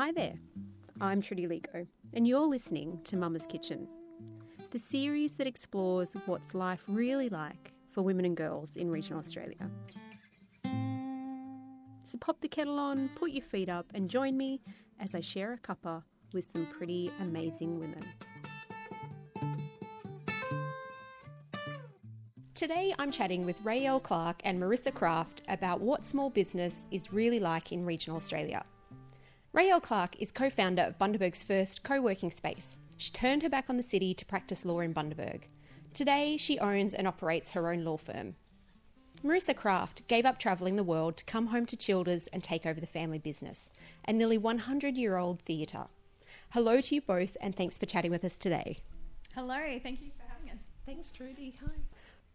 Hi there, I'm Trudy Ligo, and you're listening to Mama's Kitchen, the series that explores what's life really like for women and girls in regional Australia. So pop the kettle on, put your feet up, and join me as I share a cuppa with some pretty amazing women. Today I'm chatting with Rayelle Clark and Marissa Kraft about what small business is really like in regional Australia. Rayelle Clark is co founder of Bundaberg's first co working space. She turned her back on the city to practice law in Bundaberg. Today she owns and operates her own law firm. Marissa Kraft gave up travelling the world to come home to Childers and take over the family business, a nearly 100 year old theatre. Hello to you both, and thanks for chatting with us today. Hello, thank you for having us. Thanks, Trudy. Hi.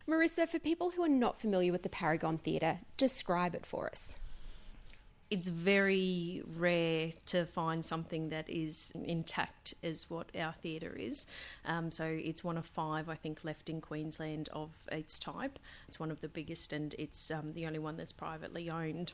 Marissa, for people who are not familiar with the Paragon Theatre, describe it for us. It's very rare to find something that is intact as what our theatre is. Um, so it's one of five, I think, left in Queensland of its type. It's one of the biggest and it's um, the only one that's privately owned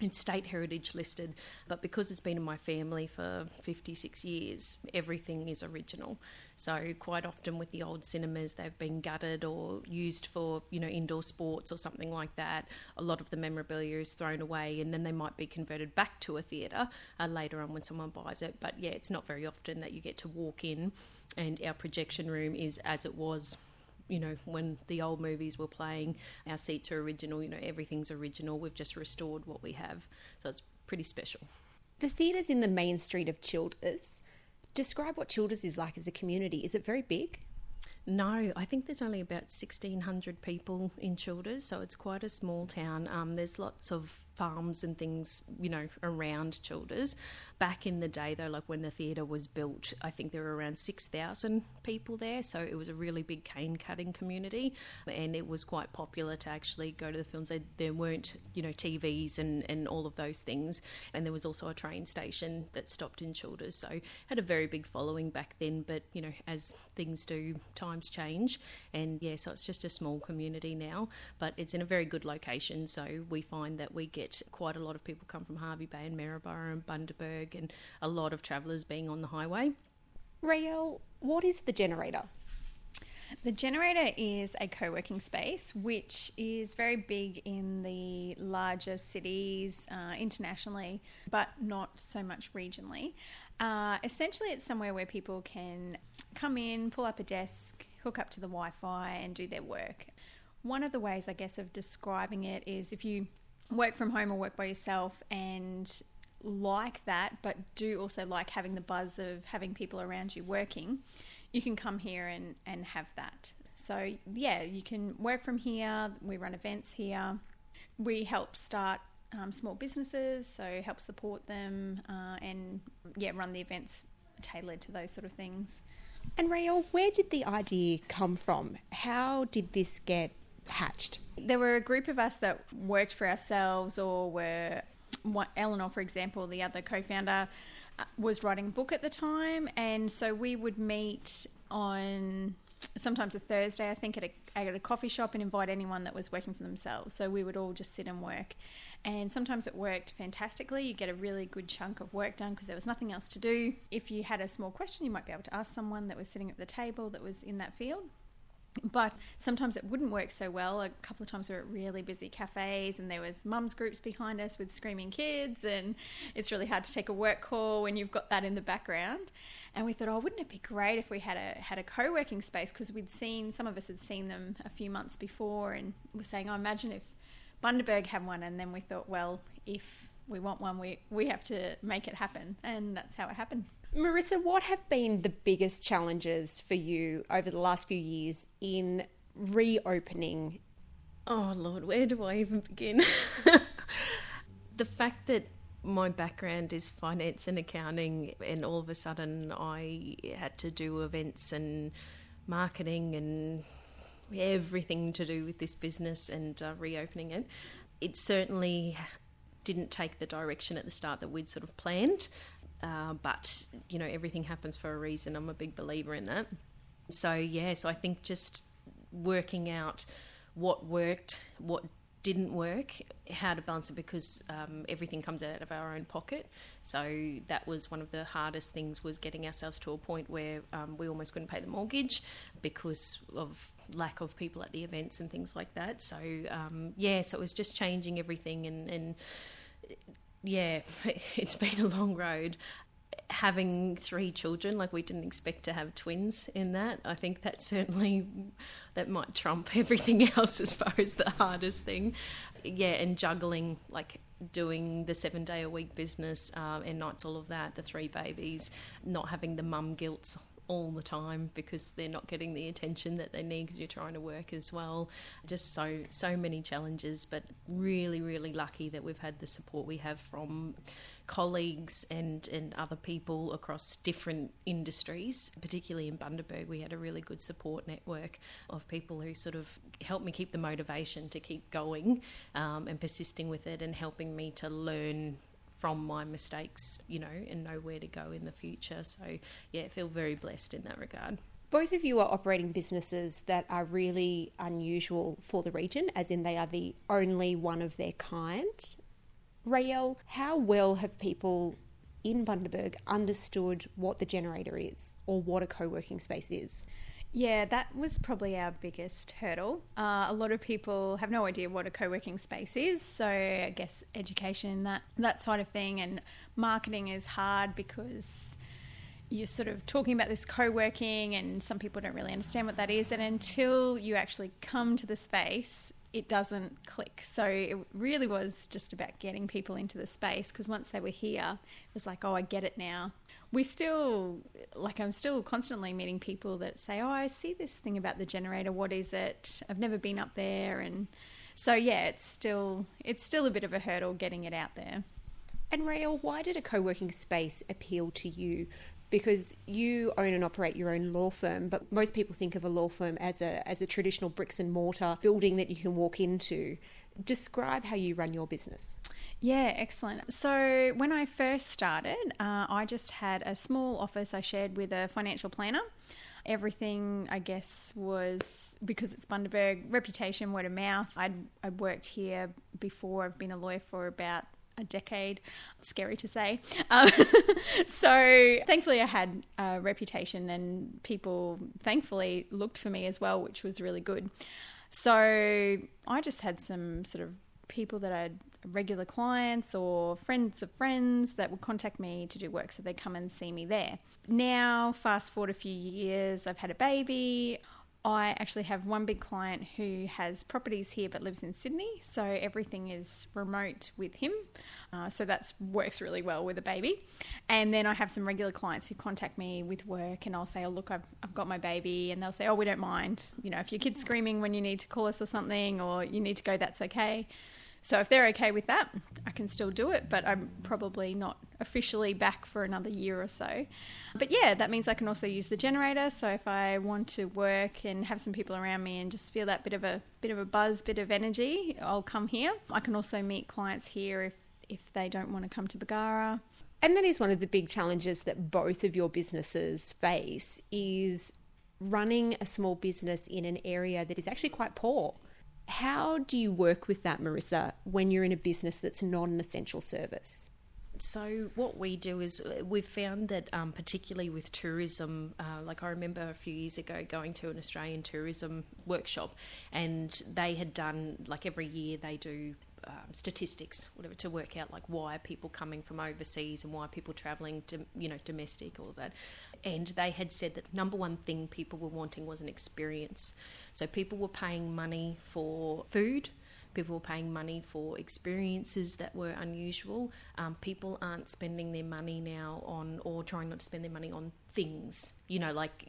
it's state heritage listed, but because it's been in my family for 56 years, everything is original. So quite often with the old cinemas, they've been gutted or used for you know indoor sports or something like that. A lot of the memorabilia is thrown away, and then they might be converted back to a theatre uh, later on when someone buys it. But yeah, it's not very often that you get to walk in, and our projection room is as it was you know, when the old movies were playing, our seats are original, you know, everything's original. We've just restored what we have. So it's pretty special. The theatre's in the main street of Childers. Describe what Childers is like as a community. Is it very big? No, I think there's only about 1,600 people in Childers, so it's quite a small town. Um, there's lots of farms and things, you know, around Childers. Back in the day, though, like when the theatre was built, I think there were around 6,000 people there, so it was a really big cane cutting community, and it was quite popular to actually go to the films. There weren't, you know, TVs and, and all of those things, and there was also a train station that stopped in Childers, so had a very big following back then, but, you know, as things do, times change, and yeah, so it's just a small community now, but it's in a very good location, so we find that we get get quite a lot of people come from Hervey Bay and Maryborough and Bundaberg, and a lot of travellers being on the highway. Rayelle, what is the generator? The generator is a co working space which is very big in the larger cities uh, internationally, but not so much regionally. Uh, essentially, it's somewhere where people can come in, pull up a desk, hook up to the Wi Fi, and do their work. One of the ways, I guess, of describing it is if you work from home or work by yourself and like that, but do also like having the buzz of having people around you working, you can come here and, and have that. So, yeah, you can work from here. We run events here. We help start um, small businesses, so help support them uh, and, yeah, run the events tailored to those sort of things. And Rayelle, where did the idea come from? How did this get hatched? There were a group of us that worked for ourselves or were, Eleanor, for example, the other co founder, uh, was writing a book at the time. And so we would meet on sometimes a Thursday, I think, at a, at a coffee shop and invite anyone that was working for themselves. So we would all just sit and work. And sometimes it worked fantastically. You get a really good chunk of work done because there was nothing else to do. If you had a small question, you might be able to ask someone that was sitting at the table that was in that field but sometimes it wouldn't work so well. A couple of times we were at really busy cafes and there was mums groups behind us with screaming kids and it's really hard to take a work call when you've got that in the background. And we thought, oh, wouldn't it be great if we had a had a co-working space because we'd seen some of us had seen them a few months before and we're saying, oh, imagine if Bundaberg had one and then we thought, well, if we want one, we we have to make it happen and that's how it happened. Marissa, what have been the biggest challenges for you over the last few years in reopening? Oh, Lord, where do I even begin? the fact that my background is finance and accounting, and all of a sudden I had to do events and marketing and everything to do with this business and uh, reopening it. It certainly didn't take the direction at the start that we'd sort of planned. Uh, but you know everything happens for a reason. I'm a big believer in that. So yeah, so I think just working out what worked, what didn't work, how to balance it because um, everything comes out of our own pocket. So that was one of the hardest things was getting ourselves to a point where um, we almost couldn't pay the mortgage because of lack of people at the events and things like that. So um, yeah, so it was just changing everything and, and yeah, it's been a long road having three children like we didn't expect to have twins in that. I think that certainly that might trump everything else as far as the hardest thing. Yeah and juggling like doing the seven day a week business uh, and nights all of that the three babies not having the mum guilt all the time because they're not getting the attention that they need because you're trying to work as well. Just so so many challenges, but really really lucky that we've had the support we have from colleagues and and other people across different industries. Particularly in Bundaberg, we had a really good support network of people who sort of helped me keep the motivation to keep going um, and persisting with it, and helping me to learn from my mistakes, you know, and know where to go in the future. So, yeah, I feel very blessed in that regard. Both of you are operating businesses that are really unusual for the region, as in they are the only one of their kind. Rael, how well have people in Bundaberg understood what the generator is or what a co working space is? Yeah, that was probably our biggest hurdle. Uh, a lot of people have no idea what a co-working space is, so I guess education in that that side of thing and marketing is hard because you're sort of talking about this co-working and some people don't really understand what that is and until you actually come to the space it doesn't click. So it really was just about getting people into the space because once they were here, it was like, oh, I get it now. We still, like, I'm still constantly meeting people that say, oh, I see this thing about the generator. What is it? I've never been up there. And so, yeah, it's still, it's still a bit of a hurdle getting it out there. And Rael, why did a co working space appeal to you because you own and operate your own law firm, but most people think of a law firm as a as a traditional bricks and mortar building that you can walk into. Describe how you run your business. Yeah, excellent. So, when I first started, uh, I just had a small office I shared with a financial planner. Everything, I guess, was because it's Bundaberg, reputation, word of mouth. I'd, I'd worked here before. I've been a lawyer for about a decade. Scary to say. Um, so thankfully, I had a reputation, and people thankfully looked for me as well, which was really good. So I just had some sort of people that I'd regular clients or friends of friends that would contact me to do work so they'd come and see me there. Now, fast forward a few years, I've had a baby. I actually have one big client who has properties here but lives in Sydney, so everything is remote with him. Uh, so that works really well with a baby. And then I have some regular clients who contact me with work, and I'll say, "Oh, look, I've, I've got my baby," and they'll say, "Oh, we don't mind. You know, if your kid's screaming when you need to call us or something, or you need to go, that's okay." So if they're okay with that, I can still do it, but I'm probably not officially back for another year or so. But yeah, that means I can also use the generator. So if I want to work and have some people around me and just feel that bit of a bit of a buzz, bit of energy, I'll come here. I can also meet clients here if if they don't want to come to Bargara. And that is one of the big challenges that both of your businesses face is running a small business in an area that is actually quite poor. How do you work with that, Marissa, when you're in a business that's not an essential service? So what we do is uh, we've found that um, particularly with tourism, uh, like I remember a few years ago going to an Australian tourism workshop, and they had done like every year they do um, statistics, whatever, to work out like why people coming from overseas and why people travelling to you know domestic, all that. And they had said that number one thing people were wanting was an experience. So people were paying money for food. People were paying money for experiences that were unusual. Um, people aren't spending their money now on, or trying not to spend their money on things, you know, like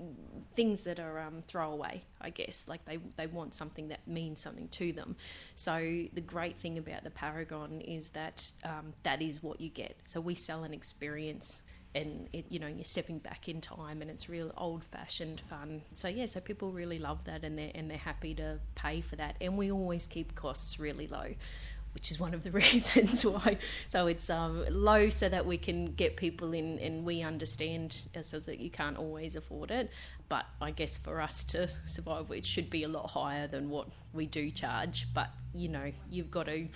things that are um, throwaway, I guess. Like they, they want something that means something to them. So the great thing about the Paragon is that um, that is what you get. So we sell an experience and it, you know you're stepping back in time and it's real old fashioned fun so yeah so people really love that and they're and they're happy to pay for that and we always keep costs really low which is one of the reasons why. So it's um, low so that we can get people in, and we understand ourselves that you can't always afford it. But I guess for us to survive, it should be a lot higher than what we do charge. But you know, you've got to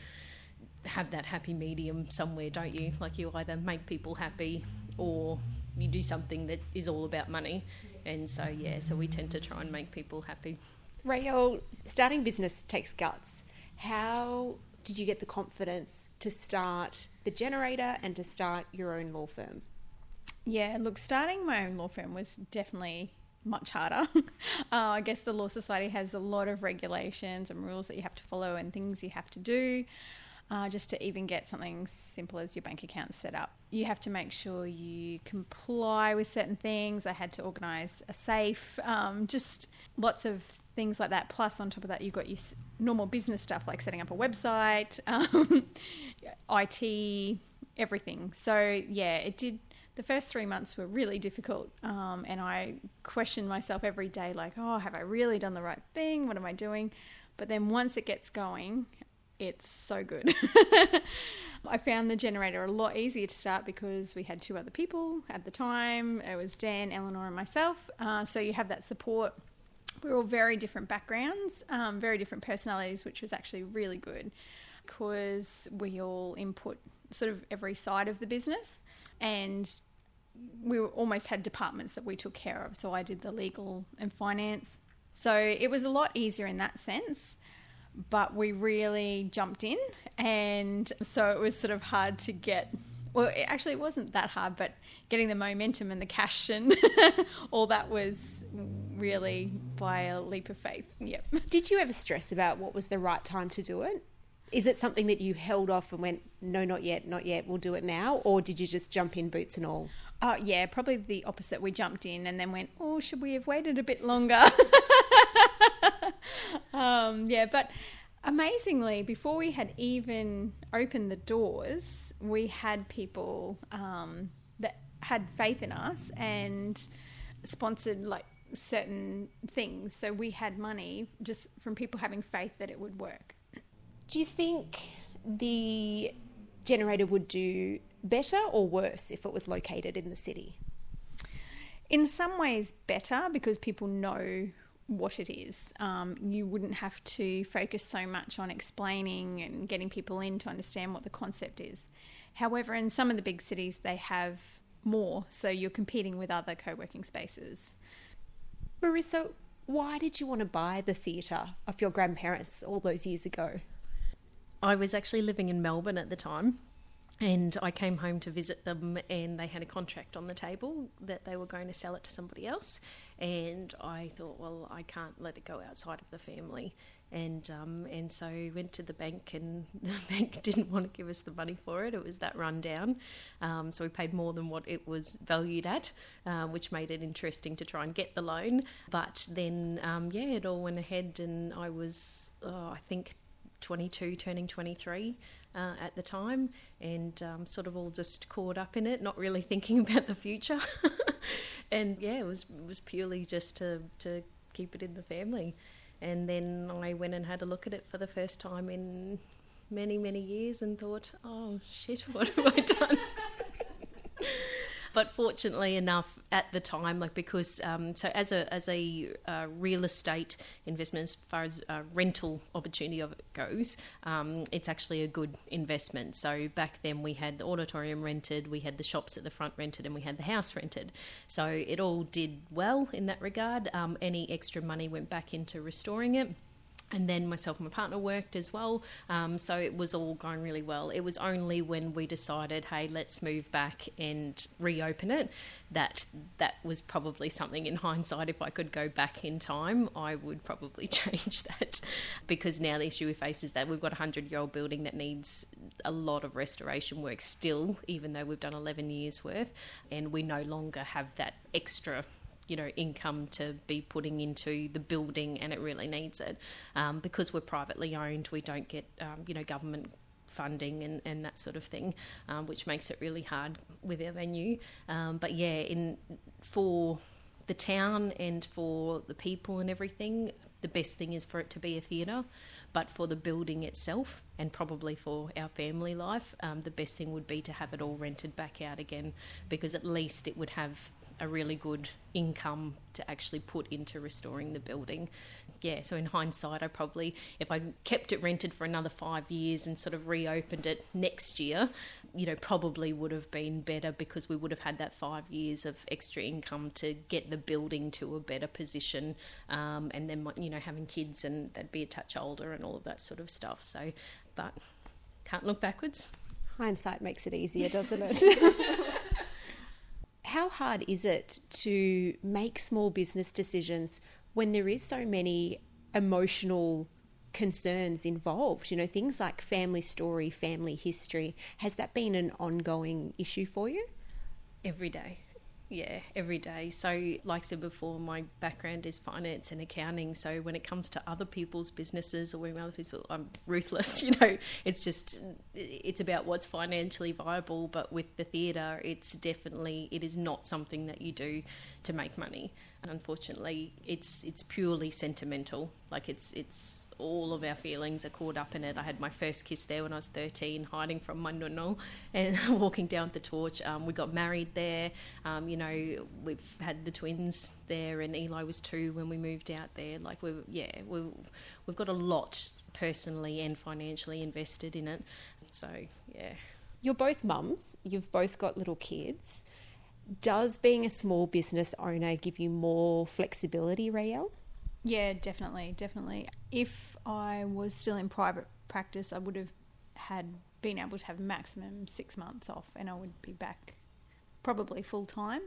have that happy medium somewhere, don't you? Like you either make people happy or you do something that is all about money. And so, yeah, so we tend to try and make people happy. Rael, starting business takes guts. How did you get the confidence to start the generator and to start your own law firm? Yeah, look, starting my own law firm was definitely much harder. uh, I guess the Law Society has a lot of regulations and rules that you have to follow and things you have to do uh, just to even get something simple as your bank account set up. You have to make sure you comply with certain things. I had to organise a safe, um, just lots of things like that. Plus, on top of that, you've got your normal business stuff like setting up a website, um, IT, everything. So, yeah, it did. The first three months were really difficult, um, and I questioned myself every day, like, "Oh, have I really done the right thing? What am I doing?" But then once it gets going, it's so good. I found the generator a lot easier to start because we had two other people at the time. It was Dan, Eleanor, and myself. Uh, so you have that support. We're all very different backgrounds, um, very different personalities, which was actually really good because we all input sort of every side of the business and we almost had departments that we took care of. So I did the legal and finance. So it was a lot easier in that sense but we really jumped in, and so it was sort of hard to get. Well, it actually, it wasn't that hard, but getting the momentum and the cash and all that was really by a leap of faith. Yep. Did you ever stress about what was the right time to do it? Is it something that you held off and went, no, not yet, not yet, we'll do it now? Or did you just jump in boots and all? Oh, yeah, probably the opposite. We jumped in and then went, oh, should we have waited a bit longer? um, yeah, but amazingly, before we had even opened the doors, we had people um, that had faith in us and sponsored like certain things. So we had money just from people having faith that it would work. Do you think the generator would do better or worse if it was located in the city? In some ways, better because people know what it is. Um, you wouldn't have to focus so much on explaining and getting people in to understand what the concept is. However, in some of the big cities, they have more, so you're competing with other co working spaces. Marissa, why did you want to buy the theatre of your grandparents all those years ago? I was actually living in Melbourne at the time and I came home to visit them, and they had a contract on the table that they were going to sell it to somebody else. And I thought, well, I can't let it go outside of the family. And um, and so we went to the bank, and the bank didn't want to give us the money for it. It was that rundown, um, so we paid more than what it was valued at, uh, which made it interesting to try and get the loan. But then, um, yeah, it all went ahead, and I was, oh, I think, 22, turning 23 uh, at the time, and um, sort of all just caught up in it, not really thinking about the future. and yeah, it was it was purely just to to keep it in the family. And then I went and had a look at it for the first time in many many years, and thought, oh shit, what have I done? but fortunately enough, at the time, like because um, so as a as a uh, real estate investment, as far as uh, rental opportunity of it goes, um, it's actually a good investment. So back then we had the auditorium rented, we had the shops at the front rented, and we had the house rented. So it all did well in that regard. Um, any extra money went back into restoring it and then myself and my partner worked as well. Um, so it was all going really well. It was only when we decided, hey, let's move back and reopen it, that that was probably something in hindsight. If I could go back in time, I would probably change that because now the issue we face is that we've got a hundred year old building that needs a lot of restoration work still, even though we've done 11 years worth, and we no longer have that extra you know income to be putting into the building, and it really needs it um, because we're privately owned. We don't get um, you know government funding and, and that sort of thing, um, which makes it really hard with our venue. Um, but yeah, in for the town and for the people and everything, the best thing is for it to be a theatre, but for the building itself and probably for our family life, um, the best thing would be to have it all rented back out again because at least it would have a really good income to actually put into restoring the building. Yeah, so in hindsight, I probably, if I kept it rented for another five years and sort of reopened it next year, you know, probably would have been better because we would have had that five years of extra income to get the building to a better position. Um, and then, you know, having kids and they'd be a touch older and all of that sort of stuff. So, but can't look backwards. Hindsight makes it easier, doesn't it? How hard is it to make small business decisions when there is so many emotional concerns involved? You know, things like family story, family history. Has that been an ongoing issue for you? Every day yeah, every day. So, like I said before, my background is finance and accounting. So, when it comes to other people's businesses or when other people, I'm ruthless. You know, it's just it's about what's financially viable. But with the theatre, it's definitely it is not something that you do to make money. And unfortunately, it's it's purely sentimental. Like it's it's all of our feelings are caught up in it. I had my first kiss there when I was 13, hiding from my nonno and walking down the torch. Um, we got married there. Um, you know, we've had the twins there, and Eli was two when we moved out there. Like, we yeah, we we've got a lot personally and financially invested in it. So, yeah. You're both mums, you've both got little kids. Does being a small business owner give you more flexibility, Rael? Yeah, definitely, definitely. If I was still in private practice, I would have had been able to have maximum six months off, and I would be back probably full time.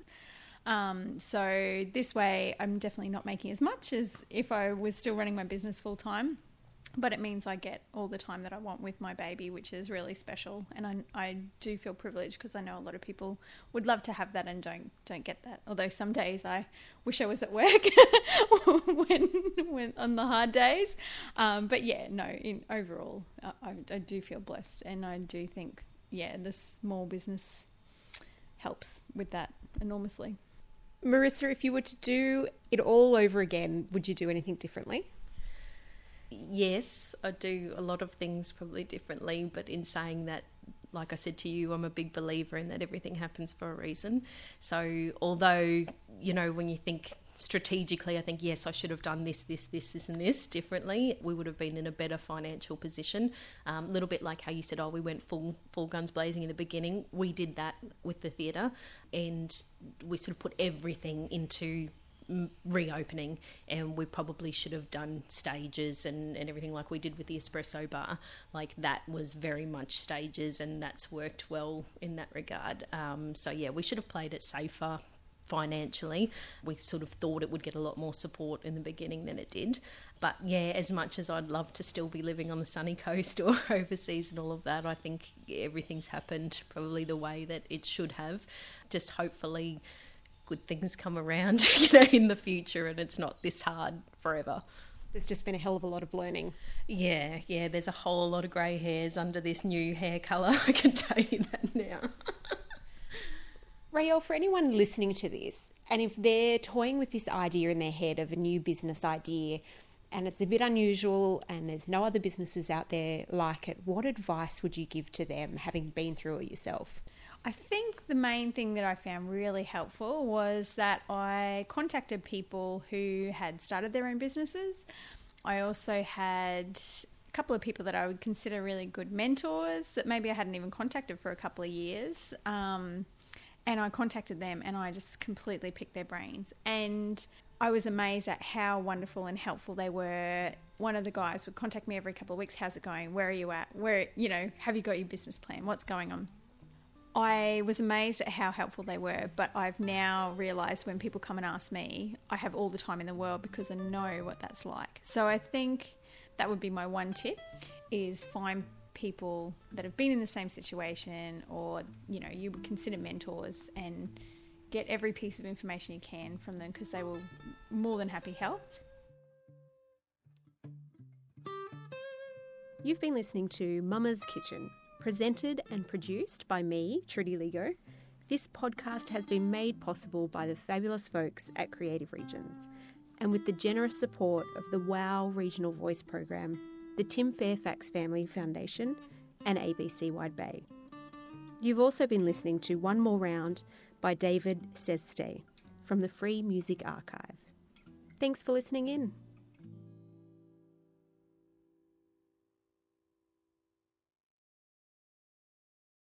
Um, so this way, I'm definitely not making as much as if I was still running my business full time but it means I get all the time that I want with my baby, which is really special. And I, I do feel privileged because I know a lot of people would love to have that and don't don't get that. Although some days I wish I was at work when when on the hard days. Um, but yeah, no. In overall, I, I do feel blessed, and I do think yeah, the small business helps with that enormously. Marissa, if you were to do it all over again, would you do anything differently? Yes, I do a lot of things probably differently, but in saying that, like I said to you, I'm a big believer in that everything happens for a reason. So, although, you know, when you think strategically, I think, yes, I should have done this, this, this, this, and this differently, we would have been in a better financial position. A um, little bit like how you said, oh, we went full, full guns blazing in the beginning. We did that with the theatre and we sort of put everything into reopening, and we probably should have done stages and, and everything like we did with the espresso bar. Like that was very much stages, and that's worked well in that regard. Um, so, yeah, we should have played it safer financially. We sort of thought it would get a lot more support in the beginning than it did. But yeah, as much as I'd love to still be living on the sunny coast or overseas and all of that, I think everything's happened probably the way that it should have. Just hopefully good things come around, you know, in the future, and it's not this hard forever. There's just been a hell of a lot of learning. Yeah, yeah. There's a whole lot of grey hairs under this new hair colour. I can tell you that now. Rael, for anyone listening to this, and if they're toying with this idea in their head of a new business idea, and it's a bit unusual, and there's no other businesses out there like it, what advice would you give to them, having been through it yourself? I think the main thing that I found really helpful was that I contacted people who had started their own businesses. I also had a couple of people that I would consider really good mentors that maybe I hadn't even contacted for a couple of years. Um, and I contacted them and I just completely picked their brains. And I was amazed at how wonderful and helpful they were. One of the guys would contact me every couple of weeks. How's it going? Where are you at? Where, you know, have you got your business plan? What's going on? I was amazed at how helpful they were, but I've now realised when people come and ask me, I have all the time in the world because I know what that's like. So I think that would be my one tip is find people that have been in the same situation or you know you would consider mentors and get every piece of information you can from them because they will more than happy help. You've been listening to Mama's Kitchen Presented and produced by me, Trudy Ligo, this podcast has been made possible by the fabulous folks at Creative Regions. and with the generous support of the WOW Regional Voice Program, the Tim Fairfax Family Foundation, and ABC Wide Bay. You've also been listening to One More Round by David Szesztay from the Free Music Archive. Thanks for listening in.